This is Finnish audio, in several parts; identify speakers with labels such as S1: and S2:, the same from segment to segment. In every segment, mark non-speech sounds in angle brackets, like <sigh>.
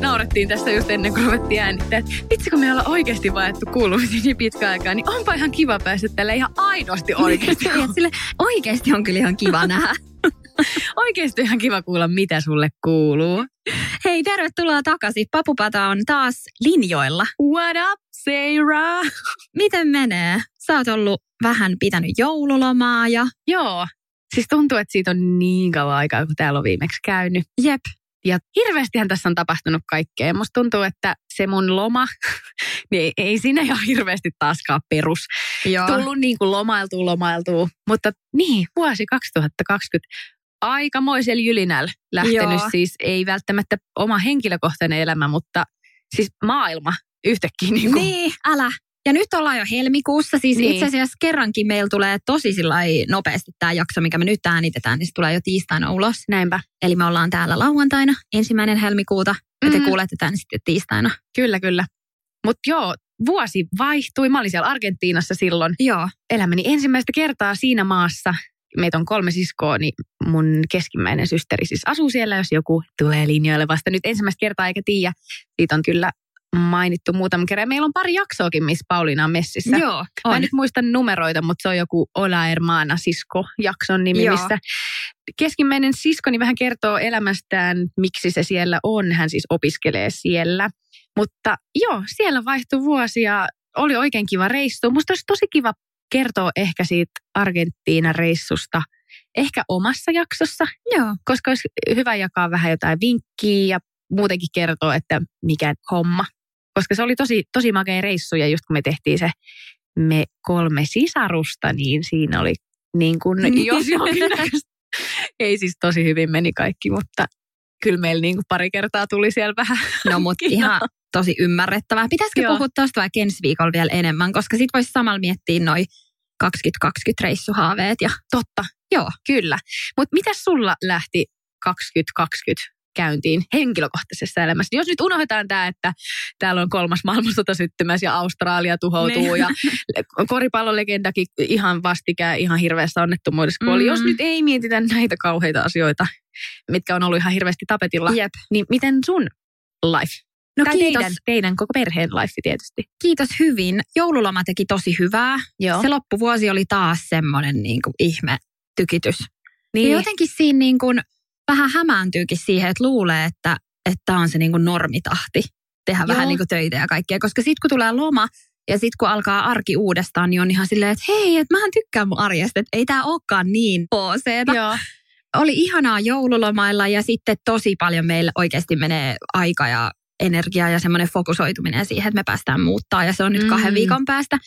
S1: Naurettiin tässä just ennen kuin ruvettiin äänittää, että vitsi kun me ollaan oikeasti vaettu kuulumisia niin pitkä aikaa, niin onpa ihan kiva päästä tälle ihan aidosti oikeasti. <laughs>
S2: Et sille oikeasti on kyllä ihan kiva <laughs> nähdä.
S1: oikeasti ihan kiva kuulla, mitä sulle kuuluu.
S2: Hei, tervetuloa takaisin. Papupata on taas linjoilla.
S1: What up, Seira?
S2: Miten menee? Sä oot ollut vähän pitänyt joululomaa ja...
S1: Joo, siis tuntuu, että siitä on niin kauan aikaa, kun täällä on viimeksi käynyt.
S2: Jep.
S1: Ja hirveästihän tässä on tapahtunut kaikkea. Musta tuntuu, että se mun loma, <laughs> niin ei, ei siinä ihan hirveästi taaskaan perus.
S2: Joo.
S1: Tullut niin kuin lomailtuu, lomailtuu. Mutta niin, vuosi 2020 aikamoisella jylinällä lähtenyt.
S2: Joo.
S1: Siis ei välttämättä oma henkilökohtainen elämä, mutta siis maailma yhtäkkiä niin kuin,
S2: Niin, älä. Ja nyt ollaan jo helmikuussa, siis
S1: Niin.
S2: itse asiassa kerrankin meillä tulee tosi nopeasti tämä jakso, mikä me nyt äänitetään, niin se tulee jo tiistaina ulos.
S1: näinpä.
S2: Eli me ollaan täällä lauantaina, ensimmäinen helmikuuta, ja te
S1: Mhm.
S2: kuulette tämän sitten tiistaina.
S1: Kyllä, kyllä. Mutta joo, vuosi vaihtui. Mä olin siellä Argentiinassa silloin.
S2: Joo.
S1: elämäni ensimmäistä kertaa siinä maassa. Meitä on kolme siskoa, niin mun keskimmäinen systeri siis asuu siellä, jos joku tulee linjoille vasta nyt ensimmäistä kertaa eikä tiedä. Siitä on kyllä mainittu muutaman kerran. Meillä on pari jaksoakin, missä Pauliina on messissä.
S2: Joo,
S1: Mä
S2: on.
S1: en nyt muista numeroita, mutta se on joku Ola Hermana sisko-jakson nimi,
S2: Joo.
S1: missä keskimmäinen siskoni vähän kertoo elämästään, miksi se siellä on. Hän siis opiskelee siellä. Mutta joo, siellä vaihtui vuosi ja oli oikein kiva reissu. Musta olisi tosi kiva kertoa ehkä siitä Argentiinan reissusta ehkä omassa jaksossa,
S2: Joo.
S1: koska olisi hyvä jakaa vähän jotain vinkkiä ja muutenkin kertoa, että mikä homma. Koska se oli tosi, tosi makea reissu ja just kun me tehtiin se me kolme sisarusta, niin siinä oli niin kuin, jos jonkinnäköistä. Ei siis tosi hyvin meni kaikki, mutta kyllä meillä niin kuin pari kertaa tuli siellä vähän.
S2: No mutta ihan tosi ymmärrettävää. Pitäisikö
S1: Joo.
S2: puhua tuosta vaikka ensi viikolla vielä enemmän, koska sit voisi samalla miettiä noin 2020 reissuhaaveet ja
S1: Totta,
S2: joo.
S1: kyllä. Mutta mitä sulla lähti 2020 käyntiin henkilökohtaisessa elämässä? Jos nyt unohdetaan tämä, että täällä on kolmas maailmansota syttymässä ja Australia tuhoutuu
S2: Niin.
S1: ja koripallolegendakin ihan vastikään ihan hirveässä onnettomuudessa kuoli.
S2: Mm.
S1: Jos nyt ei mietitä näitä kauheita asioita, mitkä on ollut ihan hirveästi tapetilla,
S2: Jep.
S1: niin miten sun life?
S2: No
S1: tai
S2: kiitos,
S1: teidän, teidän koko perheen life tietysti.
S2: kiitos hyvin. Joululoma teki tosi hyvää.
S1: Joo.
S2: Se loppuvuosi oli taas semmoinen niin kuin ihme tykitys.
S1: Niin.
S2: Ja jotenkin siinä niin kuin vähän hämääntyykin siihen, että luulee, että että on se niin kuin normitahti tehdä
S1: Joo.
S2: vähän niin kuin töitä ja kaikkea. Koska sitten kun tulee loma ja sitten kun alkaa arki uudestaan, niin on ihan silleen, että hei, että mähän tykkään mun arjesta, että ei tämä olekaan niin pooseeta.
S1: Joo.
S2: Oli ihanaa joululomailla ja sitten tosi paljon meillä oikeasti menee aika ja energia ja semmoinen fokusoituminen siihen, että me päästään muuttaa ja se on nyt
S1: Mm.
S2: kahden viikon päästä.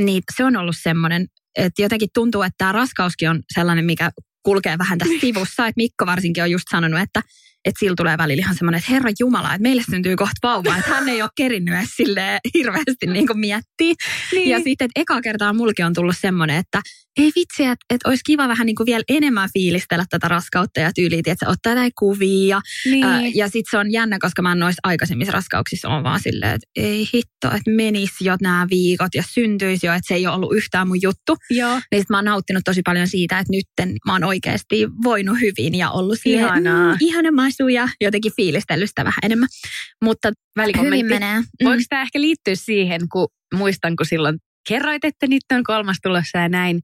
S2: Niin se on ollut semmoinen, että jotenkin tuntuu, että tämä raskauskin on sellainen, mikä kulkee vähän tässä sivussa. Että Mikko varsinkin on just sanonut, että, että sillä tulee välillä ihan semmoinen, että Herra Jumala, että meille syntyy kohta vauva. Että hän ei ole kerinnyt edes silleen hirveästi niin kuin miettiä.
S1: Niin.
S2: Ja sitten, että eka kertaa mulki on tullut semmoinen, että ei vitsi, että, että olisi kiva vähän niin kuin vielä enemmän fiilistellä tätä raskautta ja tyyliä, että ottaa näitä kuvia.
S1: niin.
S2: Ää, ja sitten se on jännä, koska mä en noissa aikaisemmissa raskauksissa on vaan silleen, että ei hitto, että menis jo nämä viikot ja syntyisi jo, että se ei ole ollut yhtään mun juttu.
S1: Joo.
S2: Niin sit mä oon nauttinut tosi paljon siitä, että nyt mä oon oikeasti voinut hyvin ja ollut silleen,
S1: Ihanaa.
S2: mm, ihana masu ja jotenkin fiilistellyt sitä vähän enemmän. Mutta
S1: Välikommentti.
S2: hyvin menee. Mm.
S1: Voiko tämä ehkä liittyä siihen, kun muistan, kun silloin kerroit, että nyt on kolmas tulossa ja näin,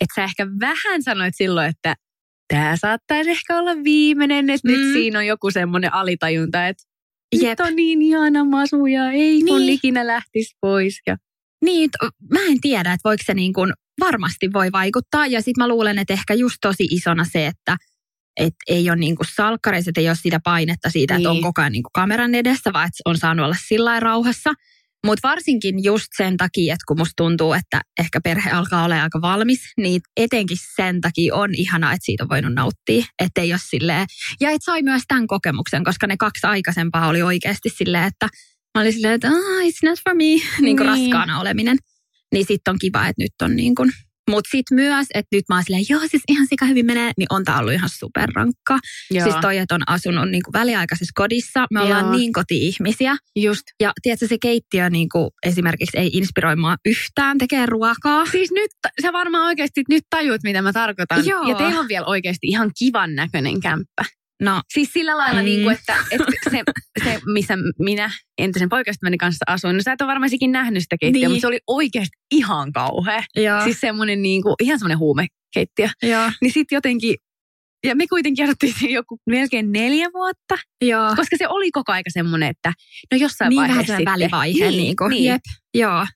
S1: että sä ehkä vähän sanoit silloin, että tämä saattaisi ehkä olla viimeinen, että mm. Nyt siinä on joku semmoinen alitajunta, että
S2: Jep.
S1: nyt on niin ihana masu ja ei kun
S2: Niin.
S1: ikinä lähtisi pois. Ja...
S2: Niin, t- mä en tiedä, että voiko se niin kuin varmasti voi vaikuttaa. Ja sitten mä luulen, että ehkä just tosi isona se, että et ei ole niin kuin salkkareissa, että ei ole sitä painetta siitä, että on
S1: Niin.
S2: koko ajan niin kuin kameran edessä, vaan että on saanut olla sillä lailla rauhassa. Mutta varsinkin just sen takia, että kun musta tuntuu, että ehkä perhe alkaa olla aika valmis, niin etenkin sen takia on ihana, että siitä on voinut nauttia. Että ei ole silleen, ja et sai myös tämän kokemuksen, koska ne kaksi aikaisempaa oli oikeasti silleen, että mä olin silleen, että oh, it's not for me, niin kuin niin. raskaana oleminen. Niin sitten on kiva, että nyt on niin kuin mutta sitten myös, että nyt mä oon silleen, joo siis ihan sika hyvin menee, niin on tää ollut ihan superrankka. Joo. Siis toi, että on asunut niinku väliaikaisessa kodissa. Me ollaan joo. niin koti-ihmisiä.
S1: Just.
S2: Ja tiedätkö, se keittiö niinku esimerkiksi ei inspiroi mua yhtään tekee ruokaa.
S1: Siis nyt, sä varmaan oikeasti nyt tajuut, mitä mä tarkoitan. Joo. Ja teillä on vielä oikeasti ihan kivan näköinen kämppä.
S2: No.
S1: Siis sillä lailla, mm. niin kuin, että, että se, se, missä minä entisen poikaystäväni kanssa asuin, no sä et ole varmaan nähnyt sitä keittiöä, niin. mutta se oli oikeasti ihan kauhea. Joo. Siis semmoinen niin kuin, ihan semmoinen huumekeittiö.
S2: Joo.
S1: Niin sitten jotenkin, ja me kuitenkin asuttiin joku melkein neljä vuotta.
S2: Joo.
S1: Koska se oli koko aika semmoinen, että no jossain
S2: niin
S1: vaiheessa
S2: vähän välivaihe. Niin, niin, kuin, niin. Jep. Joo.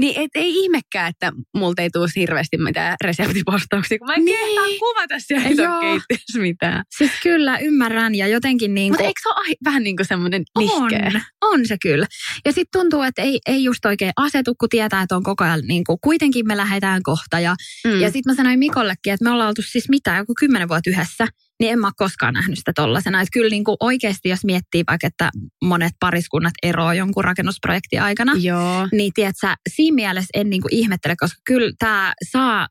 S1: Niin et, ei ihmekään, että multa ei tule hirveästi mitään reseptipostauksia, kun mä en niin. kehtaa kuvata siellä keittiössä mitään.
S2: Siis kyllä, ymmärrän ja jotenkin niin
S1: Mutta eikö se ole vähän niin kuin semmoinen nihkeä?
S2: On, on se kyllä. Ja sitten tuntuu, että ei, ei just oikein asetu, kun tietää, että on koko ajan niin kuin, kuitenkin me lähdetään kohta. Ja, mm. ja sitten mä sanoin Mikollekin, että me ollaan oltu siis mitä, joku kymmenen vuotta yhdessä niin en mä ole koskaan nähnyt sitä tollasena. Että kyllä niin kuin oikeasti, jos miettii vaikka, että monet pariskunnat eroaa jonkun rakennusprojektin aikana,
S1: Joo.
S2: niin tiedätkö, siinä mielessä en niin kuin ihmettele, koska kyllä tämä saa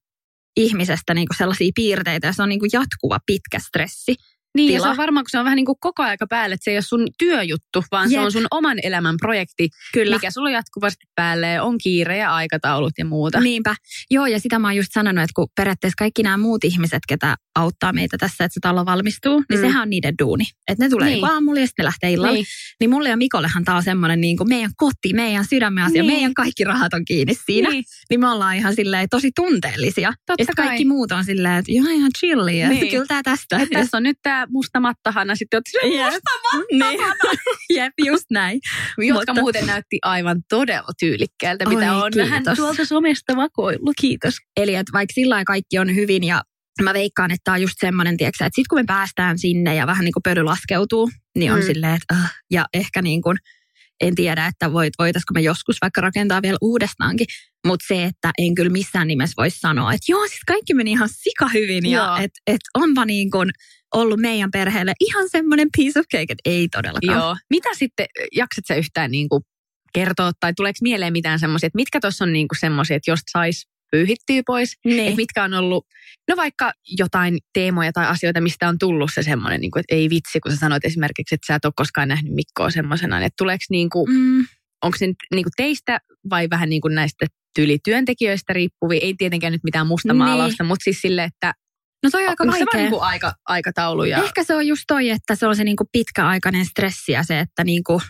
S2: ihmisestä niin kuin sellaisia piirteitä ja se on niin kuin jatkuva pitkä stressi.
S1: Niin, tila. ja se on varmaan, kun se on vähän niin kuin koko aika päälle, että se ei ole sun työjuttu, vaan Jep. se on sun oman elämän projekti, Kyllä. mikä sulla on jatkuvasti päälle, on kiire ja aikataulut ja muuta.
S2: Niinpä. Joo, ja sitä mä oon just sanonut, että kun periaatteessa kaikki nämä muut ihmiset, ketä auttaa meitä tässä, että se talo valmistuu, niin mm. sehän on niiden duuni. Että ne tulee niin. aamulla ja sitten ne lähtee illalla. Niin. niin mulle ja Mikollehan tämä on semmoinen niin kuin meidän koti, meidän sydämen asia, niin. meidän kaikki rahat on kiinni siinä. Niin, niin me ollaan ihan silleen tosi tunteellisia. Totta ja kaikki kai. muut on silleen, että joo ihan chilli. Niin. Kyllä tää tästä.
S1: Että tässä on nyt tämä musta mattahana, sitten oot silleen, musta mattahana.
S2: Niin. <laughs> Jep, just näin.
S1: Jotka Mutta... muuten näytti aivan todella tyylikkäältä, mitä Oi, on kiitos. vähän tuolta somesta vakoillut.
S2: Kiitos. Eli että vaikka sillä kaikki on hyvin ja mä veikkaan, että tämä on just semmoinen, tiiäksä, että sitten kun me päästään sinne ja vähän niin kuin pöly laskeutuu, niin on mm. silleen, että uh, ja ehkä niin kuin, en tiedä, että voit, voitaisiko me joskus vaikka rakentaa vielä uudestaankin, mutta se, että en kyllä missään nimessä voisi sanoa, että joo, siis kaikki meni ihan sika hyvin ja että et onpa niin kuin ollut meidän perheelle ihan semmoinen piece of cake, että ei todellakaan.
S1: Joo. Mitä sitten, jaksat sä yhtään niin kuin kertoa tai tuleeko mieleen mitään semmoisia, että mitkä tuossa on niin semmoisia, että jos sais pyyhittyy pois.
S2: Ne.
S1: Että mitkä on ollut, no vaikka jotain teemoja tai asioita, mistä on tullut se semmoinen, niin kuin, että ei vitsi, kun sä sanoit esimerkiksi, että sä et ole koskaan nähnyt Mikkoa semmoisena. Että tuleeko niin kuin, mm. onko se niin kuin teistä vai vähän niin kuin näistä tyylityöntekijöistä riippuvia? Ei tietenkään nyt mitään mustamaalausta, niin. mutta siis sille, että
S2: No toi on aika vaikea.
S1: Se niin aika, aikataulu ja...
S2: Ehkä se on just toi, että se on se niin kuin pitkäaikainen stressi ja se, että niin kuin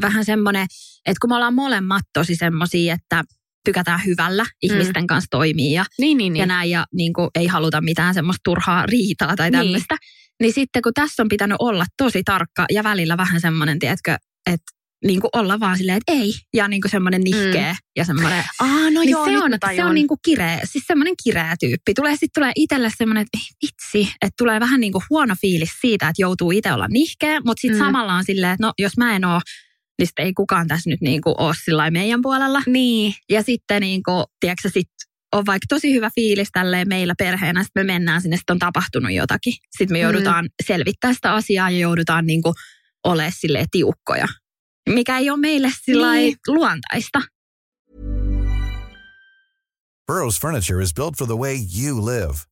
S2: vähän semmoinen, että kun me ollaan molemmat tosi semmoisia, että tykätään hyvällä, ihmisten mm. kanssa toimii ja,
S1: niin, niin, niin.
S2: ja näin ja niin kuin, ei haluta mitään semmoista turhaa riitaa tai tämmöistä. Niin. niin sitten kun tässä on pitänyt olla tosi tarkka ja välillä vähän semmoinen, tiedätkö, että niin kuin olla vaan silleen, että ei. Ja niin kuin semmoinen nihkeä mm. ja semmoinen.
S1: Aa, no
S2: niin
S1: joo,
S2: se on, se on niin kuin kireä, siis semmoinen kireä tyyppi. Tulee sitten tulee itselle semmoinen, että vitsi, että tulee vähän niin kuin huono fiilis siitä, että joutuu itse olla nihkeä. Mutta sitten mm. samalla on silleen, että no jos mä en ole niin sitten ei kukaan tässä nyt niin kuin ole sillä meidän puolella.
S1: Niin.
S2: Ja sitten niin kuin, tiedätkö, sit on vaikka tosi hyvä fiilis tälleen meillä perheenä, sitten me mennään sinne, sitten on tapahtunut jotakin. Sitten me mm. joudutaan mm. selvittämään sitä asiaa ja joudutaan niin kuin olemaan silleen tiukkoja. Mikä ei ole meille sillä niin. luontaista.
S3: Burroughs Furniture is built for the way you live.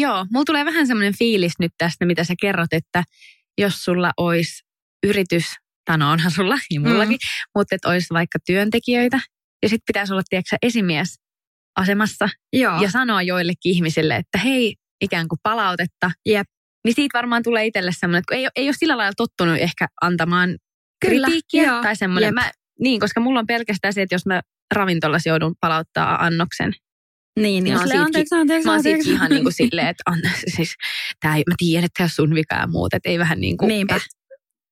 S1: Joo, mulla tulee vähän semmoinen fiilis nyt tästä, mitä sä kerrot, että jos sulla olisi yritys, tai no onhan sulla ja mullakin, mm. mutta että olisi vaikka työntekijöitä, ja sitten pitäisi olla, tiedätkö, esimies asemassa
S2: Joo.
S1: ja sanoa joillekin ihmisille, että hei, ikään kuin palautetta.
S2: Jep.
S1: Niin siitä varmaan tulee itselle semmoinen, että ei, ole- ei ole sillä lailla tottunut ehkä antamaan
S2: Kyllä,
S1: kritiikkiä
S2: joo,
S1: tai semmoinen.
S2: jep.
S1: Mä, niin, koska mulla on pelkästään se, että jos mä ravintolassa joudun palauttaa annoksen,
S2: Niin, niin
S1: Mä oon
S2: anteeksi, anteeksi,
S1: Mä oon
S2: anteeksi.
S1: ihan niin kuin silleen, että on, <laughs> siis, tää ei, mä tiedän, että tämä on sun vika ja muut, että ei vähän niin kuin,
S2: Niinpä.
S1: et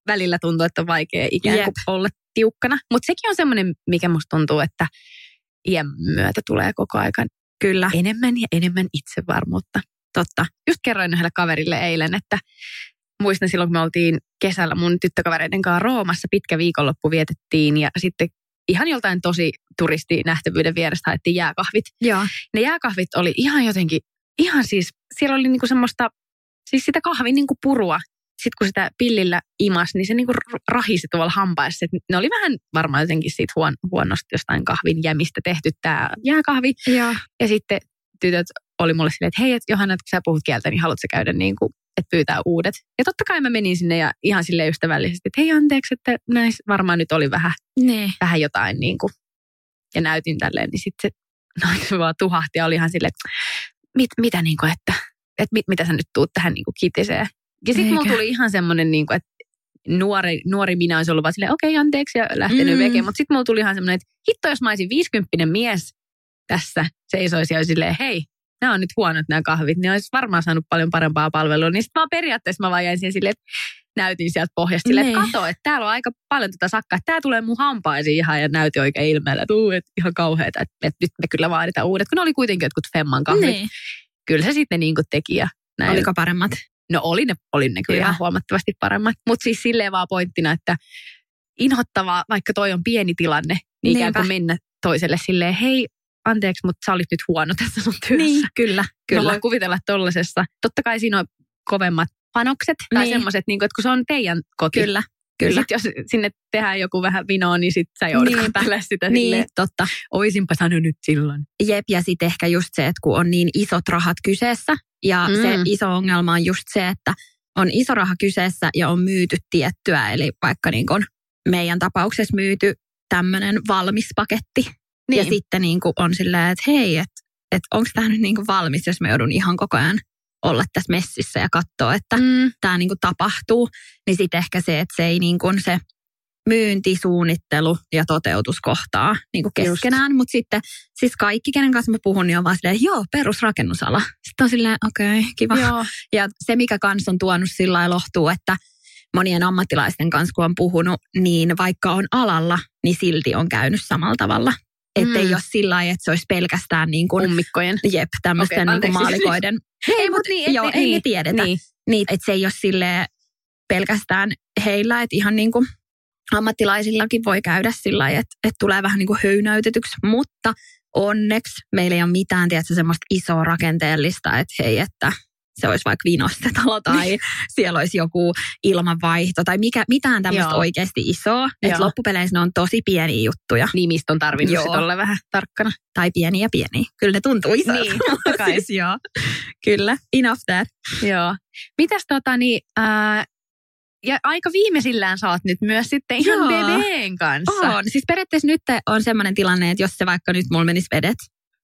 S1: välillä tuntuu, että on vaikea ikään kuin
S2: Jep.
S1: olla tiukkana. Mutta sekin on semmoinen, mikä musta tuntuu, että iän myötä tulee koko ajan
S2: Kyllä,
S1: enemmän ja enemmän itsevarmuutta.
S2: totta.
S1: Just kerroin yhdelle kaverille eilen, että muistan silloin, kun me oltiin kesällä mun tyttökavereiden kanssa Roomassa, pitkä viikonloppu vietettiin ja sitten ihan joltain tosi turistinähtävyyden vierestä haettiin jääkahvit
S2: Joo.
S1: ne jääkahvit oli ihan jotenkin, ihan siis, siellä oli niinku semmoista, siis sitä kahvin niinku purua. Sitten kun sitä pillillä imas, niin se niinku rahisi tuolla hampaissa. Et ne oli vähän varmaan jotenkin siitä huon, huonosti jostain kahvin jämistä tehty tämä jääkahvi.
S2: Joo.
S1: Ja sitten tytöt oli mulle silleen, että hei, et Johanna, että kun sä puhut kieltä, niin haluatko käydä niin kuin, että pyytää uudet. Ja totta kai mä menin sinne ja ihan sille ystävällisesti, että hei anteeksi, että näissä varmaan nyt oli vähän
S2: Niin.
S1: vähän jotain niin kuin, ja näytin tälleen, niin sitten se nainen <laughs> vaan tuhahti ja oli ihan silleen, että mit, mitä niin kuin, että, että mit, mitä sä nyt tuut tähän niin kuin kitiseen. Ja sitten mulla tuli ihan semmoinen, niin kuin, että nuori, nuori minä olisi ollut vaan silleen, okei anteeksi ja lähtenyt
S2: Mm.
S1: mm. vekeen. Mutta sitten mulla tuli ihan semmoinen, että hitto jos mä olisin 50 mies tässä seisoisi ja olisi silleen, hei, nämä on nyt huonot nämä kahvit, niin olisi varmaan saanut paljon parempaa palvelua. Niin sitten vaan periaatteessa mä vaan jäin siihen silleen, että näytin sieltä pohjasta silleen, että
S2: Niin.
S1: kato, että täällä on aika paljon tätä sakkaa. Tämä tulee mun hampaisiin ihan ja näytin oikein ilmeellä, että, uu, että ihan kauheata, että, että nyt me kyllä vaaditaan uudet. Kun ne oli kuitenkin jotkut Femman kahvit.
S2: Niin.
S1: Kyllä se sitten niin kuin teki ja näin.
S2: Oliko paremmat?
S1: No oli ne, oli ne kyllä ihan huomattavasti paremmat. Mutta siis silleen vaan pointtina, että inhottavaa, vaikka toi on pieni tilanne, niin ikään kuin mennä toiselle silleen, hei, anteeksi, mutta sä olit nyt huono tässä sun työssä.
S2: Niin, kyllä.
S1: Mä
S2: Kyllä.
S1: voin kuvitella tollasessa. Totta kai siinä on kovemmat panokset tai
S2: Niin.
S1: semmoiset, niin että kun se on teidän koti.
S2: Kyllä. Kyllä.
S1: Sitten jos sinne tehdään joku vähän vinoa, niin sitten sä joudut katselemaan sitä
S2: Niin,
S1: silleen,
S2: totta.
S1: oisinpa sanonut nyt silloin.
S2: Jep, ja sitten ehkä just se, että kun on niin isot rahat kyseessä, ja
S1: Mm.
S2: se iso ongelma on just se, että on iso raha kyseessä ja on myyty tiettyä, eli vaikka niin kuin meidän tapauksessa myyty tämmöinen valmis paketti,
S1: Niin.
S2: ja sitten niin kuin on silleen, että hei, että et onko tämä nyt niin kuin valmis, jos mä joudun ihan koko ajan olla tässä messissä ja katsoa, että
S1: Mm.
S2: tämä niin kuin tapahtuu, niin sitten ehkä se, että se ei niin kuin se myynti, suunnittelu ja toteutus kohtaa niin kuin keskenään. Mutta sitten siis kaikki, kenen kanssa mä puhun, niin on vaan silleen, joo, perusrakennusala. Sitten on silleen, okei, okay, kiva.
S1: Joo.
S2: Ja se, mikä kans on tuonut sillä lailla lohtuu, että monien ammattilaisten kanssa, kun on puhunut, niin vaikka on alalla, niin silti on käynyt samalla tavalla. Että
S1: Mm.
S2: ei ole sillä lailla, että se olisi pelkästään niin kuin,
S1: Ummikkojen.
S2: jep, tämmöisten
S1: Okei,
S2: niin maalikoiden. <laughs>
S1: Ei, mut niin, et-
S2: joo, ei
S1: niin,
S2: me tiedetä.
S1: Niin.
S2: Niin, että se ei ole sille pelkästään heillä, että ihan niin kuin ammattilaisillakin voi käydä sillä lailla, että, että tulee vähän niin kuin höynäytetyksi, mutta onneksi meillä ei ole mitään tiedätkö, semmoista isoa rakenteellista, että hei, että se olisi vaikka vinostetalo tai siellä olisi joku ilmanvaihto tai mikä, mitään tämmöistä
S1: Joo.
S2: oikeasti isoa. Että loppupeleissä ne on tosi pieniä juttuja
S1: Nimistä on tarvinnut
S2: Joo.
S1: olla vähän tarkkana.
S2: tai pieniä ja pieniä. Kyllä ne tuntuu isoilta.
S1: Niin, totta <laughs> kai.
S2: siis joo. Kyllä, enough that.
S1: Joo. Mitäs tota niin, ää, ja aika viimeisillään oot nyt myös sitten ihan
S2: Joo.
S1: bebeen kanssa.
S2: On. Siis periaatteessa nyt on semmoinen tilanne, että jos se vaikka nyt mulla menisi vedet,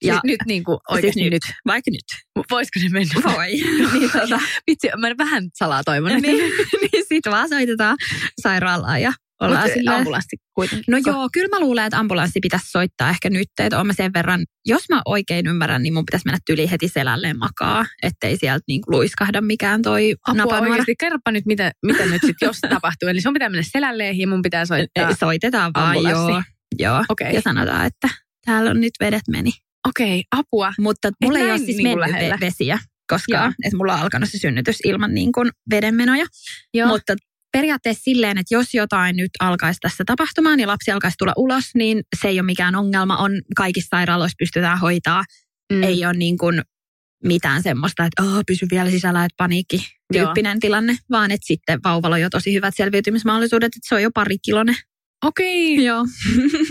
S1: Ja siis nyt niin kuin oikeasti
S2: siis
S1: nyt.
S2: vaikka nyt,
S1: Voisiko se mennä?
S2: voi, <laughs> niin, tota,
S1: Vitsi, mä vähän salaa toivon.
S2: niin, <laughs> niin sit vaan soitetaan sairaalaan ja ollaan
S1: Mut
S2: silleen.
S1: ambulanssi kuitenkin.
S2: No joo, kyllä mä luulen, että ambulanssi pitäisi soittaa ehkä nyt, että oon mä sen verran, jos mä oikein ymmärrän, niin mun pitäisi mennä tyli heti selälleen makaa, ettei sieltä niinku luiskahda mikään toi
S1: Apua
S2: napanuora.
S1: oikeasti, kerropa nyt, mitä, mitä nyt sitten jos <laughs> tapahtuu. Eli sun pitää mennä selälleen ja mun pitää soittaa.
S2: Soitetaan
S1: ambulanssi.
S2: joo. joo.
S1: Okei.
S2: Ja sanotaan, että täällä on nyt vedet meni.
S1: Okei, apua.
S2: Mutta mulla ei ole siis
S1: niin
S2: mennyt
S1: lähellä.
S2: ve- vesiä koskaan.
S1: Joo.
S2: Että mulla on alkanut se synnytys ilman niin kuin vedenmenoja.
S1: Joo.
S2: Mutta periaatteessa silleen, että jos jotain nyt alkaisi tässä tapahtumaan ja lapsi alkaisi tulla ulos, niin se ei ole mikään ongelma. On kaikissa sairaaloissa pystytään hoitaa.
S1: Mm.
S2: Ei ole niin kuin mitään semmoista, että oh, pysy vielä sisällä, että paniikki tyyppinen tilanne, vaan että sitten vauvalla on jo tosi hyvät selviytymismahdollisuudet, että se on jo pari kilonen.
S1: Okei. Okay.
S2: Joo.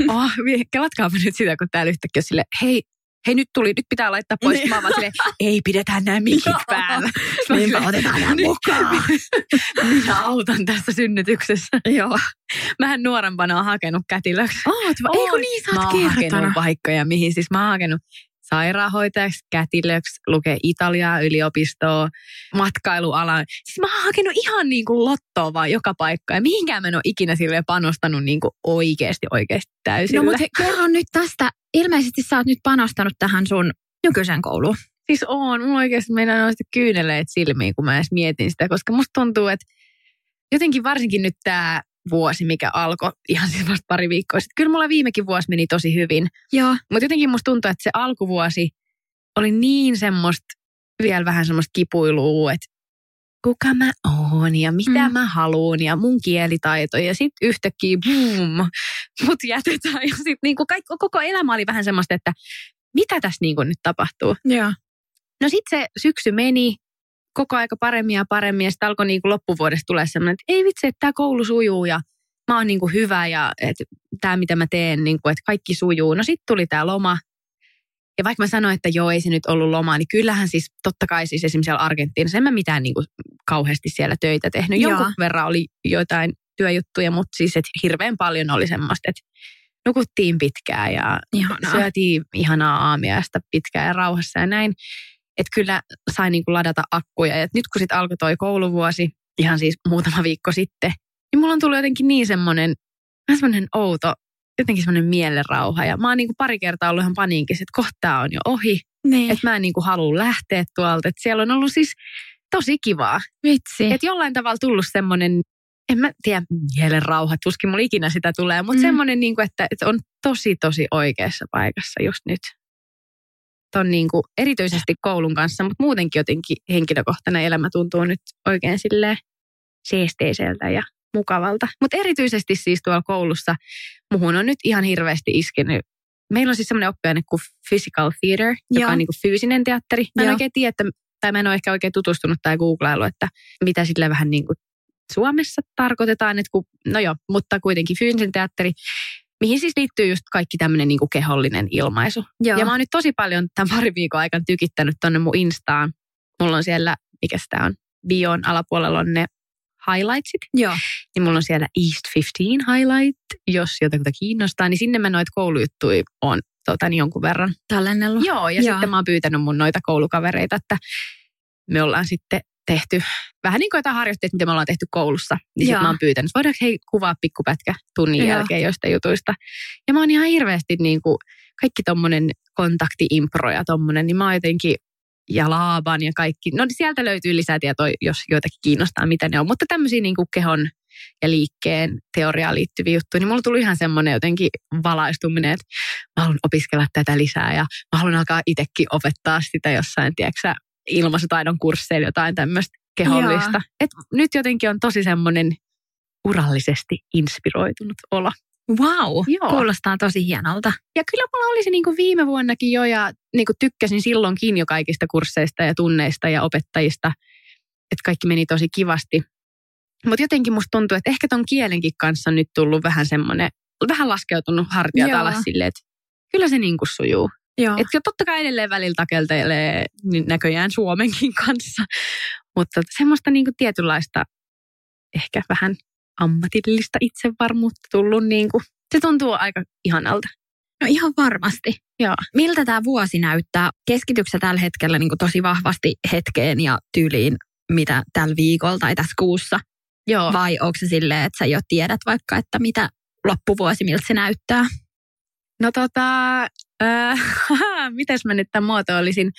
S2: <laughs>
S1: oh, kelatkaapa nyt sitä, kun täällä yhtäkkiä sille, hei, hei nyt tuli, nyt pitää laittaa pois.
S2: Niin.
S1: Mä vaan silleen, ei pidetään nämä mikit päällä. <laughs> Mä
S2: Niinpä otetaan <laughs> nämä
S1: "Nyt
S2: mukaan." <laughs>
S1: Minä autan tässä synnytyksessä.
S2: Joo.
S1: Mähän nuorempana oon hakenut kätilöksi.
S2: Oot, va- eikö niin sä
S1: Mä
S2: oot
S1: oon hakenut paikkoja, mihin siis mä oon hakenut sairaanhoitajaksi, kätilöksi, lukee Italiaa, yliopistoa, matkailualan. Siis mä oon hakenut ihan niin kuin lottoa vaan joka paikka. Ja mihinkään mä en ole ikinä silleen panostanut niin kuin oikeasti, oikeasti täysillä.
S2: No mutta kerro nyt tästä. Ilmeisesti sä oot nyt panostanut tähän sun nykyisen kouluun.
S1: Siis on, mulla oikeasti meidän noista kyyneleet silmiin, kun mä edes mietin sitä, koska musta tuntuu, että jotenkin varsinkin nyt tämä vuosi, mikä alkoi ihan siis vasta pari viikkoa sitten. Kyllä mulla viimekin vuosi meni tosi hyvin,
S2: Joo.
S1: mutta jotenkin musta tuntuu, että se alkuvuosi oli niin semmoista, vielä vähän semmoista kipuilua, että kuka mä oon ja mitä
S2: Mm.
S1: mä haluan ja mun kielitaito. Ja sitten yhtäkkiä boom, mut jätetään. Ja sitten niinku kaikki, koko elämä oli vähän semmoista, että mitä tässä niinku nyt tapahtuu.
S2: Joo.
S1: No sitten se syksy meni koko aika paremmin ja paremmin ja sitten alkoi niinku loppuvuodesta tulee semmoinen, että ei vitsi, että tämä koulu sujuu ja mä oon niinku hyvä ja että tämä mitä mä teen, niinku, että kaikki sujuu. No sitten tuli tämä loma ja vaikka mä sanoin, että joo, ei se nyt ollut loma, niin kyllähän siis totta kai siis esimerkiksi siellä Argentiinassa en mä mitään niinku kauheasti siellä töitä tehnyt.
S2: Joo.
S1: Jonkun verran oli joitain työjuttuja, mutta siis et hirveän paljon oli semmoista, että nukuttiin pitkään ja
S2: Ihanaa.
S1: syötiin ihanaa aamiaista pitkään ja rauhassa ja näin. Että kyllä sai niinku ladata akkuja. Ja nyt kun sitten alkoi toi kouluvuosi, ihan siis muutama viikko sitten, niin mulla on tullut jotenkin niin semmoinen, vähän semmoinen outo, jotenkin semmoinen mielenrauha. Ja mä oon niinku pari kertaa ollut ihan paniikissa, että kohta on jo ohi.
S2: Niin.
S1: Että mä en niinku halua lähteä tuolta. Että siellä on ollut siis tosi kivaa.
S2: vitsi.
S1: Että jollain tavalla tullut semmoinen, en mä tiedä, mielenrauha, tuskin mulla ikinä sitä tulee, mutta
S2: mm.
S1: semmoinen, niin kuin, että, että on tosi, tosi oikeassa paikassa just nyt. Ton niin kuin, erityisesti koulun kanssa, mutta muutenkin jotenkin henkilökohtainen elämä tuntuu nyt oikein silleen seesteiseltä ja mukavalta. Mutta erityisesti siis tuolla koulussa muhun on nyt ihan hirveästi iskenyt. Meillä on siis semmoinen oppiaine kuin physical theater, joka
S2: Joo.
S1: on niin kuin fyysinen teatteri. Mä en
S2: Joo.
S1: oikein tiedä, että, tai mä en ole ehkä oikein tutustunut tai googlailu, että mitä sillä vähän niin kuin Suomessa tarkoitetaan. Että kun, no joo, mutta kuitenkin fyysinen teatteri, mihin siis liittyy just kaikki tämmöinen niin kehollinen ilmaisu.
S2: Joo.
S1: Ja mä oon nyt tosi paljon tämän parin viikon aikana tykittänyt tonne mun Instaan. Mulla on siellä, mikä sitä on, bion alapuolella on ne highlightsit.
S2: Joo.
S1: Niin mulla on siellä East 15 highlight, jos jotakuta kiinnostaa. Niin sinne mä noita koulujuttuja on tota, niin jonkun verran.
S2: Tallennellut.
S1: Joo, ja
S2: Joo.
S1: sitten mä oon pyytänyt mun noita koulukavereita, että me ollaan sitten tehty vähän niin kuin jotain harjoitteita, mitä me ollaan tehty koulussa. Niin sitten mä oon pyytänyt, voidaanko hei kuvaa pikkupätkä tunnin
S2: Joo.
S1: jälkeen joista jutuista. Ja mä oon ihan hirveästi niin kuin, kaikki tommonen kontaktiimpro ja tommonen, niin mä oon jotenkin ja laaban ja kaikki. No niin sieltä löytyy lisätietoa, jos joitakin kiinnostaa, mitä ne on. Mutta tämmöisiä niin kuin kehon ja liikkeen teoriaan liittyviä juttuja, niin mulla tuli ihan semmoinen jotenkin valaistuminen, että mä haluan opiskella tätä lisää ja mä haluan alkaa itsekin opettaa sitä jossain, tiedätkö ilmaisutaidon kursseilla jotain tämmöistä kehollista. Et nyt jotenkin on tosi semmoinen urallisesti inspiroitunut olo.
S2: Wow.
S1: Joo.
S2: Kuulostaa tosi hienolta.
S1: Ja kyllä mulla oli se niin kuin viime vuonnakin jo ja niin kuin tykkäsin silloinkin jo kaikista kursseista ja tunneista ja opettajista. Että kaikki meni tosi kivasti. Mutta jotenkin musta tuntuu, että ehkä ton kielenkin kanssa on nyt tullut vähän semmoinen, vähän laskeutunut hartiat
S2: Joo.
S1: alas silleen, että kyllä se niin kuin sujuu.
S2: Joo.
S1: Että totta kai edelleen välillä takeltelee niin näköjään Suomenkin kanssa, mutta semmoista niin kuin tietynlaista ehkä vähän ammatillista itsevarmuutta tullut. Niin kuin, se tuntuu aika ihanalta.
S2: No ihan varmasti.
S1: Joo.
S2: Miltä tämä vuosi näyttää? Keskityksä tällä hetkellä niin tosi vahvasti hetkeen ja tyyliin, mitä tällä viikolla tai tässä kuussa?
S1: Joo.
S2: Vai onko se silleen, että sä jo tiedät vaikka, että mitä loppuvuosi, miltä se näyttää?
S1: No tota, äh, <laughs> mitäs mä nyt tämän muotoilisin?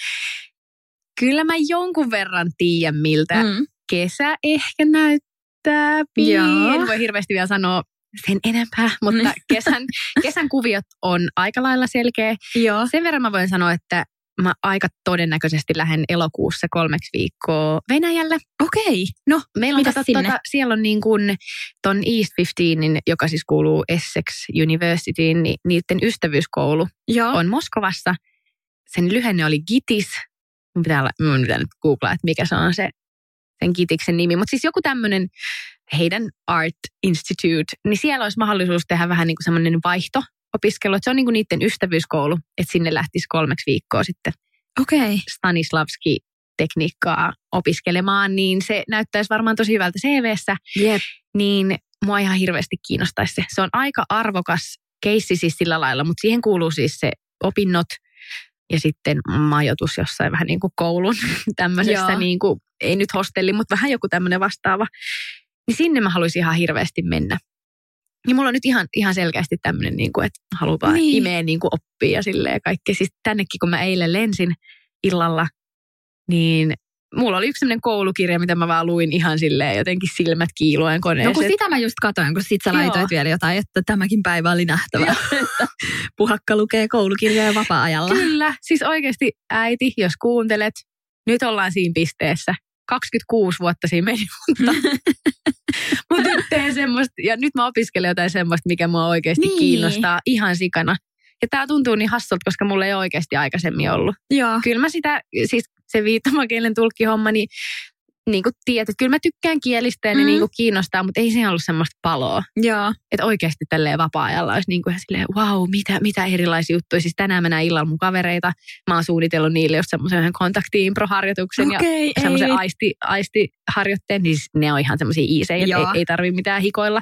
S1: Kyllä mä jonkun verran tiedän, miltä
S2: Mm.
S1: kesä ehkä näyttää. En voi hirveästi vielä sanoa sen enempää, mutta
S2: Mm.
S1: kesän, kesän kuviot on aika lailla selkeä. <laughs>
S2: Joo.
S1: Sen verran mä voin sanoa, että mä aika todennäköisesti lähden elokuussa kolmeksi viikkoa Venäjälle.
S2: Okei. No,
S1: Meillä on kato,
S2: sinne?
S1: tota, siellä on niin kuin ton East 15, joka siis kuuluu Essex Universityin, niin niiden ystävyyskoulu
S2: joo.
S1: on Moskovassa. Sen lyhenne oli GITIS, mun pitää, olla, mun pitää nyt googlaa, että mikä se on se sen kitiksen nimi. Mutta siis joku tämmöinen heidän Art Institute, niin siellä olisi mahdollisuus tehdä vähän niin kuin semmoinen vaihto opiskelu. Että se on niin kuin niiden ystävyyskoulu, että sinne lähtisi kolmeksi viikkoa sitten.
S2: Okay.
S1: Stanislavski tekniikkaa opiskelemaan, niin se näyttäisi varmaan tosi hyvältä CVssä.
S2: Jep.
S1: Niin mua ihan hirveästi kiinnostaisi se. Se on aika arvokas keissi siis sillä lailla, mutta siihen kuuluu siis se opinnot ja sitten majoitus jossain vähän niin kuin koulun <laughs> tämmöisessä, niin kuin, ei nyt hostelli, mutta vähän joku tämmöinen vastaava. Niin sinne mä haluaisin ihan hirveästi mennä. Ja mulla on nyt ihan, ihan selkeästi tämmöinen, niin kuin, että haluaa vaan
S2: Niin.
S1: niin. imeä niin kuin oppia ja silleen kaikkea. Siis tännekin, kun mä eilen lensin illalla, niin mulla oli yksi sellainen koulukirja, mitä mä vaan luin ihan silleen jotenkin silmät kiiluen
S2: No
S1: koneeseen.
S2: kun sitä mä just katoin, kun sit sä
S1: Joo.
S2: laitoit vielä jotain, että tämäkin päivä oli nähtävä. <laughs> puhakka lukee koulukirjoja vapaa-ajalla.
S1: Kyllä, siis oikeasti äiti, jos kuuntelet, nyt ollaan siinä pisteessä. 26 vuotta siinä meni, mutta, <laughs> mutta nyt teen semmoista, ja nyt mä opiskelen jotain semmoista, mikä mua oikeasti
S2: Niin.
S1: kiinnostaa ihan sikana. Ja tää tuntuu niin hassulta, koska mulla ei oikeasti aikaisemmin ollut.
S2: Joo.
S1: Kyllä mä sitä, siis se viittomakielen tulkkihomma, niin, niin kuin tiedät, että kyllä mä tykkään kielistä ja ne
S2: Mm.
S1: niin kuin kiinnostaa, mutta ei se ollut semmoista paloa.
S2: Joo.
S1: Että oikeasti tälleen vapaa-ajalla olisi niin kuin ihan silleen, wow, mitä, mitä erilaisia juttuja. Siis tänään mä näin illalla mun kavereita. Mä oon suunnitellut niille just semmoisen kontakti-impro-harjoituksen ja
S2: Okei,
S1: semmoisen aisti, aistiharjoitteen. Niin siis ne on ihan semmoisia iisejä, ei, ei tarvitse mitään hikoilla.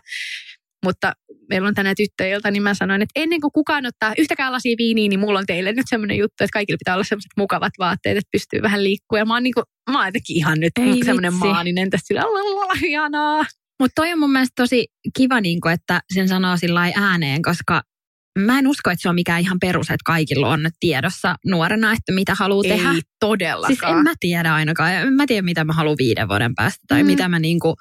S1: Mutta meillä on tänään tyttöiltä, niin mä sanoin, että ennen kuin kukaan ottaa yhtäkään lasia viiniä, niin mulla on teille nyt semmoinen juttu, että kaikilla pitää olla semmoiset mukavat vaatteet, että pystyy vähän liikkumaan. Ja mä oon, niin kuin, mä oon jotenkin ihan nyt
S2: Ei
S1: semmoinen
S2: vitsi.
S1: maaninen tässä sillä lailla, ihanaa.
S2: Mutta toi on mun mielestä tosi kiva, niin kun, että sen sanoo sillä ääneen, koska mä en usko, että se on mikään ihan perus, että kaikilla on tiedossa nuorena, että mitä haluaa tehdä.
S1: Ei todellakaan.
S2: Siis en mä tiedä ainakaan. En mä tiedä, mitä mä haluan viiden vuoden päästä tai
S1: Mm.
S2: mitä mä niinku,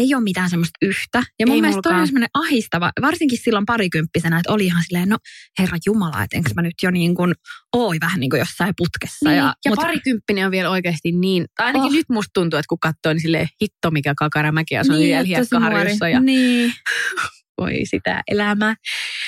S2: ei ole mitään semmoista yhtä. Ja mun
S1: Ei
S2: mielestä toi on semmoinen ahistava, varsinkin silloin parikymppisenä, että oli ihan silleen, no herra Jumala, että enkö mä nyt jo niin kuin, ooi vähän niin kuin jossain putkessa.
S1: Niin,
S2: ja,
S1: ja, ja
S2: mut-
S1: parikymppinen on vielä oikeasti niin, tai ainakin
S2: Oh.
S1: nyt musta tuntuu, että kun katsoo, niin silleen hitto mikä kakaramäki asun niin, vielä
S2: että tosi nuori.
S1: hiekkaharjussa ja
S2: Niin, <laughs>
S1: voi sitä elämää.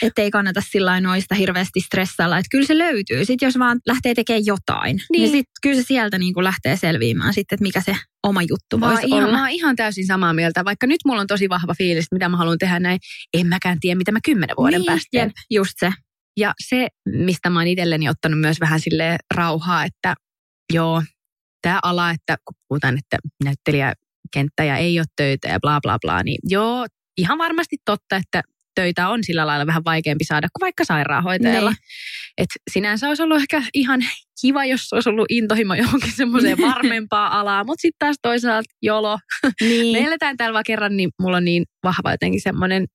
S2: että ei kannata sillä noista hirveästi stressailla. Että kyllä se löytyy. Sitten jos vaan lähtee tekemään jotain, niin, niin
S1: Niin.
S2: sit, kyllä se sieltä niin kuin lähtee selviämään sitten, että mikä se oma juttu
S1: Mä
S2: voisi
S1: ihan,
S2: olla.
S1: mä oon ihan täysin samaa mieltä, vaikka nyt mulla on tosi vahva fiilis, että mitä mä haluan tehdä näin. En mäkään tiedä, mitä mä kymmenen vuoden
S2: niin,
S1: päästä teen.
S2: just se.
S1: Ja se, mistä mä oon itselleni ottanut myös vähän sille rauhaa, että joo, tämä ala, että kun puhutaan, että näyttelijäkenttä ja ei ole töitä ja bla bla bla, niin joo, ihan varmasti totta, että töitä on sillä lailla vähän vaikeampi saada kuin vaikka sairaanhoitajalla.
S2: Niin.
S1: Et sinänsä olisi ollut ehkä ihan kiva, jos olisi ollut intohimo johonkin semmoiseen <laughs> varmempaa alaa, mutta sitten taas toisaalta jolo.
S2: Niin.
S1: Me eletään täällä vaan kerran, niin mulla on niin vahva jotenkin semmoinen,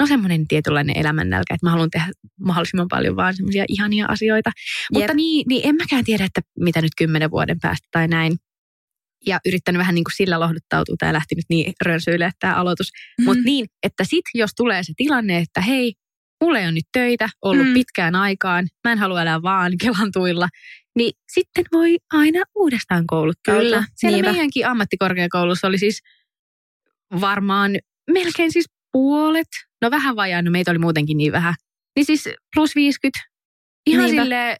S1: no semmoinen tietynlainen elämännälkä, että mä haluan tehdä mahdollisimman paljon vaan semmoisia ihania asioita. Jep. Mutta niin, niin en mäkään tiedä, että mitä nyt kymmenen vuoden päästä tai näin. Ja yrittänyt vähän niin kuin sillä lohduttautua, tämä lähti nyt niin rönsyille tämä aloitus.
S2: Mhm.
S1: Mutta niin, että sit jos tulee se tilanne, että hei, mulla ei ole nyt töitä ollut
S2: Mm.
S1: mm. pitkään aikaan, mä en halua elää vaan Kelan tuilla, niin sitten voi aina uudestaan kouluttautua.
S2: Kyllä,
S1: Siellä
S2: niinpä.
S1: meidänkin ammattikorkeakoulussa oli siis varmaan melkein siis puolet, no vähän vajaa, no meitä oli muutenkin niin vähän, niin siis plus 50. Ihan
S2: Niinpä.
S1: sille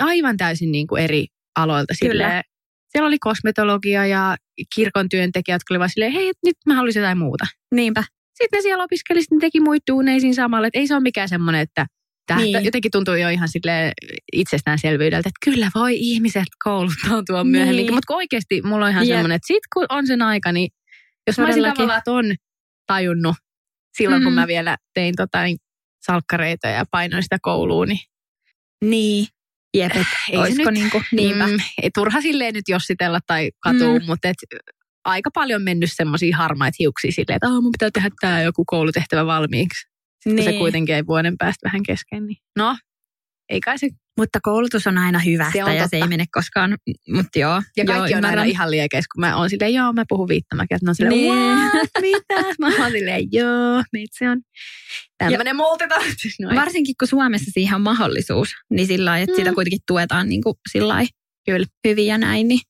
S1: aivan täysin niin kuin eri aloilta.
S2: Kyllä.
S1: Silleen, siellä oli kosmetologia ja kirkon työntekijät, jotka oli vaan silleen, hei, nyt mä haluaisin jotain muuta.
S2: Niinpä.
S1: Sitten ne siellä opiskeli, sitten ne teki muita duuneja siinä samalla. Että ei se ole mikään semmoinen, että tähtä,
S2: Niin.
S1: jotenkin tuntuu jo ihan sille itsestäänselvyydeltä, että kyllä voi ihmiset kouluttautua myöhemminkin.
S2: Niin.
S1: Mutta oikeasti mulla on ihan
S2: Jep.
S1: semmoinen, että sit kun on sen aika, niin jos mä olisin tavallaan ton tajunnut silloin, mm. kun
S2: Mm.
S1: mä vielä tein tota, niin salkkareita ja painoin sitä kouluun, niin
S2: Niin. Jep, et
S1: ei
S2: olisiko
S1: se nyt,
S2: niinku, niinpä.
S1: Mm, ei turha silleen nyt jossitella tai katua,
S2: mm.
S1: mutta et, aika paljon mennyt semmoisia harmaita hiuksia silleen, että oh, mun pitää tehdä tämä joku koulutehtävä valmiiksi. Sitten niin. se kuitenkin ei vuoden päästä vähän kesken. Niin. No, ei kai se.
S2: Mutta koulutus on aina hyvästä
S1: Se on
S2: ja se ei
S1: totta.
S2: mene koskaan, mutta joo.
S1: Ja
S2: joo,
S1: kaikki on aina ihan liekeissä, kun mä oon silleen, joo, mä puhun viittomakieltä. Ne on silleen,
S2: Niin.
S1: mitä? Mä oon silleen, joo, meitä se on tämmöinen multitasking. No,
S2: Varsinkin kun Suomessa siihen on mahdollisuus, niin sillä lailla, että
S1: Mm.
S2: sitä kuitenkin tuetaan niin kuin sillä lailla
S1: Kyllä.
S2: hyvin ja näin, niin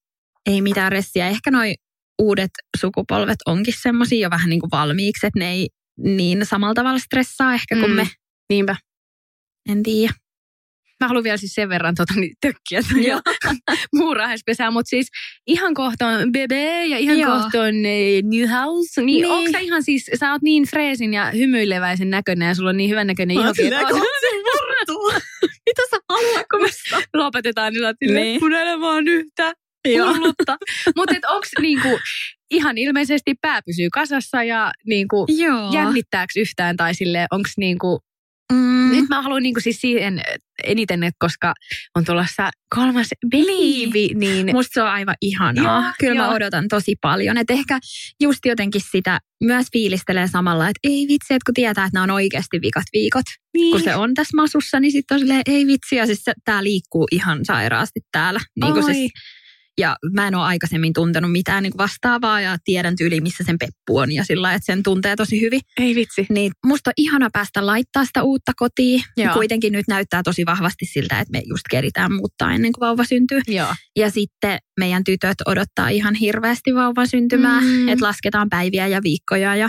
S2: ei mitään ressiä. Ehkä noi uudet sukupolvet onkin semmoisia jo vähän niin kuin valmiiksi, että ne ei niin samalla tavalla stressaa ehkä kuin
S1: Mm.
S2: me.
S1: Niinpä.
S2: En tiedä.
S1: Mä haluan vielä siis sen verran tota, niin, tökkiä <laughs> muurahaispesää, mutta siis ihan kohta on Bebe ja ihan
S2: Joo.
S1: kohta on eh, New House. Niin, niin. Onko sä ihan siis, sä oot niin freesin ja hymyileväisen näköinen ja sulla on niin hyvän näköinen
S2: Mä
S1: iho.
S2: oon silleen, <laughs> Mitä sä haluat, kun mä
S1: lopetetaan, niin sä oot silleen,
S2: Niin.
S1: mun elämä on yhtä. Hullutta. Mutta onko niinku, ihan ilmeisesti pää pysyy kasassa ja niinku, jännittääkö yhtään tai sille onko niinku,
S2: Mm.
S1: nyt mä haluan niinku siis siihen eniten, että koska on tulossa kolmas baby, niin
S2: Musta se on aivan ihanaa.
S1: Joo,
S2: Kyllä mä
S1: joo.
S2: odotan tosi paljon. Että ehkä just jotenkin sitä myös fiilistelee samalla, että ei vitsi, että kun tietää, että nämä on oikeasti vikat viikot.
S1: niin.
S2: Kun se on tässä masussa, niin sitten on silleen, ei vitsi. Ja siis tämä liikkuu ihan sairaasti täällä. Niin kuin siis, ja mä en ole aikaisemmin tuntenut mitään niin vastaavaa ja tiedän tyyli, missä sen peppu on ja sillä että sen tuntee tosi hyvin.
S1: Ei vitsi.
S2: Niin musta on ihana päästä laittaa sitä uutta kotiin.
S1: Joo.
S2: Kuitenkin nyt näyttää tosi vahvasti siltä, että me just keritään muuttaa ennen kuin vauva syntyy.
S1: Joo.
S2: Ja sitten meidän tytöt odottaa ihan hirveästi vauvan syntymää,
S1: Mm.
S2: että lasketaan päiviä ja viikkoja. Ja,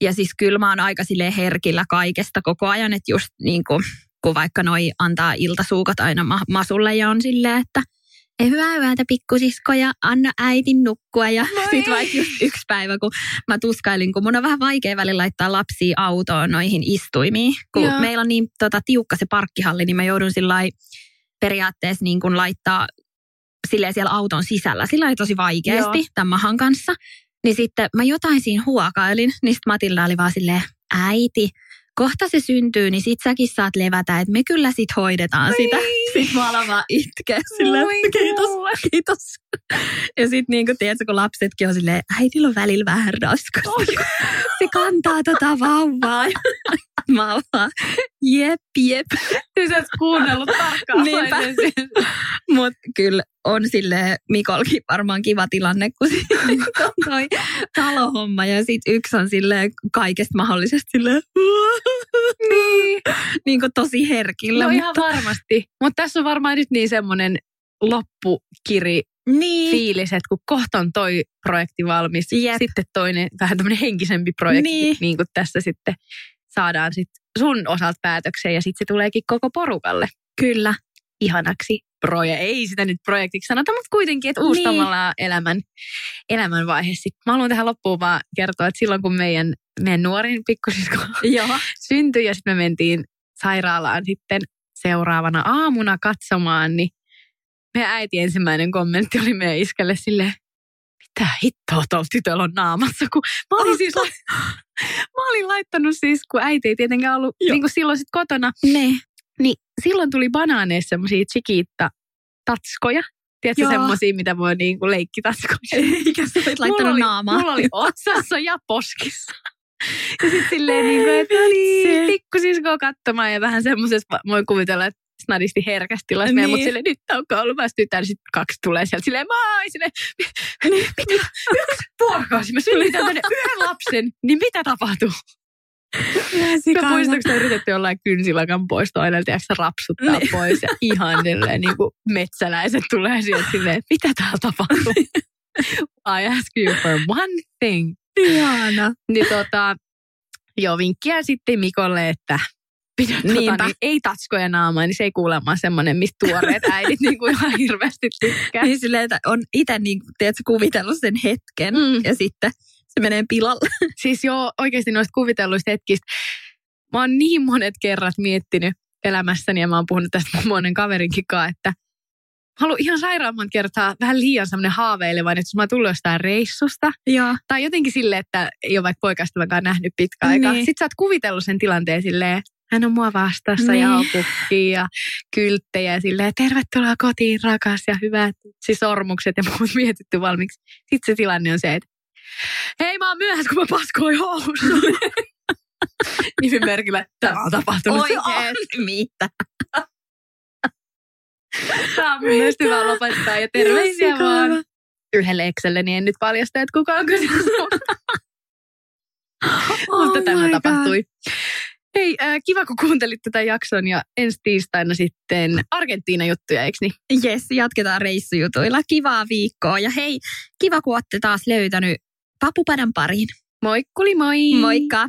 S2: ja siis kyllä mä oon aika herkillä kaikesta koko ajan, että just niin kuin, kun vaikka noi antaa iltasuukat aina ma- masulle ja on silleen, että ei hyvää yötä pikkusisko ja anna äitin nukkua. Ja
S1: Moi.
S2: sitten vaikka just yksi päivä, kun mä tuskailin, kun mun on vähän vaikea välillä laittaa lapsia autoon noihin istuimiin. Kun
S1: Joo.
S2: meillä on niin tota, tiukka se parkkihalli, niin mä joudun sillä periaatteessa niin kuin laittaa silleen siellä auton sisällä. Sillä oli tosi vaikeasti
S1: Joo.
S2: tämän mahan kanssa. Niin sitten mä jotain siinä huokailin, niin sitten Matilda oli vaan silleen, äiti, kohta se syntyy, niin sit säkin saat levätä, että me kyllä sit hoidetaan sitä. Sitten mä alan vaan itkeä silleen,
S1: Voi
S2: kiitos,
S1: kuule.
S2: kiitos. Ja sitten niin kuin tiedätkö, kun lapsetkin on silleen, äidillä on välillä vähän raskas. Se kantaa tota vauvaa. Mä oon vaan, jep, jep.
S1: Siis oot kuunnellut tarkkaan.
S2: Niinpä. Mutta kyllä on sille Mikolkin varmaan kiva tilanne, kun on toi talohomma ja sit yksi on sille kaikesta mahdollisesta sille
S1: niin.
S2: niin kuin tosi herkillä.
S1: No ihan
S2: mutta,
S1: varmasti. Mutta tässä on varmaan nyt niin semmoinen loppukiri
S2: niin,
S1: fiilis, että kun kohta on toi projekti valmis,
S2: Jep.
S1: sitten toinen vähän tämmöinen henkisempi projekti. Niin.
S2: niin
S1: kuin tässä sitten saadaan sit sun osalta päätökseen ja sitten se tuleekin koko porukalle
S2: kyllä.
S1: ihanaksi proje. Ei sitä nyt projektiksi sanota, mutta kuitenkin, että uusi
S2: Niin.
S1: elämän, elämänvaihe. Sitten mä haluan tähän loppuun vaan kertoa, että silloin kun meidän, meidän nuorin pikkusisko <laughs> syntyi ja sitten me mentiin sairaalaan sitten seuraavana aamuna katsomaan, niin meidän äiti ensimmäinen kommentti oli meidän iskälle silleen, mitä hittoa tuolla tytöllä on naamassa, kun mä olin siis <laughs> mä olin laittanut siis, kun äiti ei tietenkään ollut
S2: Joo.
S1: niin kuin silloin sit kotona,
S2: Ne.
S1: niin silloin tuli banaaneissa semmoisia chikiitta tatskoja. Tiedätkö semmoisia, mitä voi niin kuin leikkitatskoja? <laughs>
S2: Eikä sä olit laittanut
S1: mulla oli,
S2: naamaa.
S1: Mulla oli <laughs> otsassa ja poskissa. Ja sitten silleen niin kuin, että no niin,
S2: Vitsi.
S1: pikkusisko katsomaan ja vähän semmoisessa, voin kuvitella, että snadisti herkästi tilassa niin.
S2: Niin.
S1: mutta silleen nyt on kolmas tytär, sitten kaksi tulee sieltä silleen moi, niin, <laughs> mitä, yksi vuorokausi, mä synnytän tänne yhden lapsen, niin mitä tapahtuu? Mä muistan, kun yritetty jollain kynsilakan pois toinen, tiedätkö, rapsuttaa
S2: Niin.
S1: pois ja ihan silleen, niin kuin metsäläiset tulee sieltä silleen, mitä täällä tapahtuu? I ask you for one thing.
S2: Ihana.
S1: Niin tota, joo, vinkkiä sitten Mikolle, että pidä tota,
S2: Niinpä.
S1: niin, ei tatskoja naamaa, niin se ei kuulemma semmoinen, mistä tuoreet <laughs> äidit niin kuin ihan hirveästi tykkää.
S2: Niin silleen, että on itse niin, tiedätkö, kuvitellut sen hetken
S1: Mm.
S2: ja sitten se menee pilalle. <laughs>
S1: Siis joo, oikeasti noista kuvitelluista hetkistä. Mä oon niin monet kerrat miettinyt elämässäni ja mä oon puhunut tästä monen kaverinkin kanssa, että mä haluan ihan sairaamman kertaa vähän liian semmoinen haaveilevainen, että jos mä tullut jostain reissusta,
S2: Joo.
S1: tai jotenkin silleen, että ei ole vaikka poikaystävänkään nähnyt pitkä aikaa.
S2: Niin.
S1: Sitten sä oot kuvitellut sen tilanteen silleen, hän on mua vastassa
S2: Niin.
S1: ja on ja kylttejä ja silleen, tervetuloa kotiin rakas ja hyvät siis sormukset ja muut <laughs> mietitty valmiiksi. Sitten se tilanne on se, että hei mä oon myöhässä, kun mä paskoin housuun. <laughs> Nimimerkillä tämä on tapahtunut.
S2: Oikeesti mitä? <laughs>
S1: Tämä on mun mielestä hyvä lopettaa ja terveisiä vaan yhdelle Excelle, niin en nyt paljasta, että kuka on. Mutta
S2: Oh
S1: tämä
S2: my
S1: tapahtui. Hei, äh, kiva kun kuuntelit tätä jakson ja ensi tiistaina sitten Argentiina-juttuja, eikö niin?
S2: Jes, jatketaan reissujutuilla. Kivaa viikkoa. Ja hei, kiva kun olette taas löytänyt papupadan pariin.
S1: Moikkuli moi!
S2: Moikka!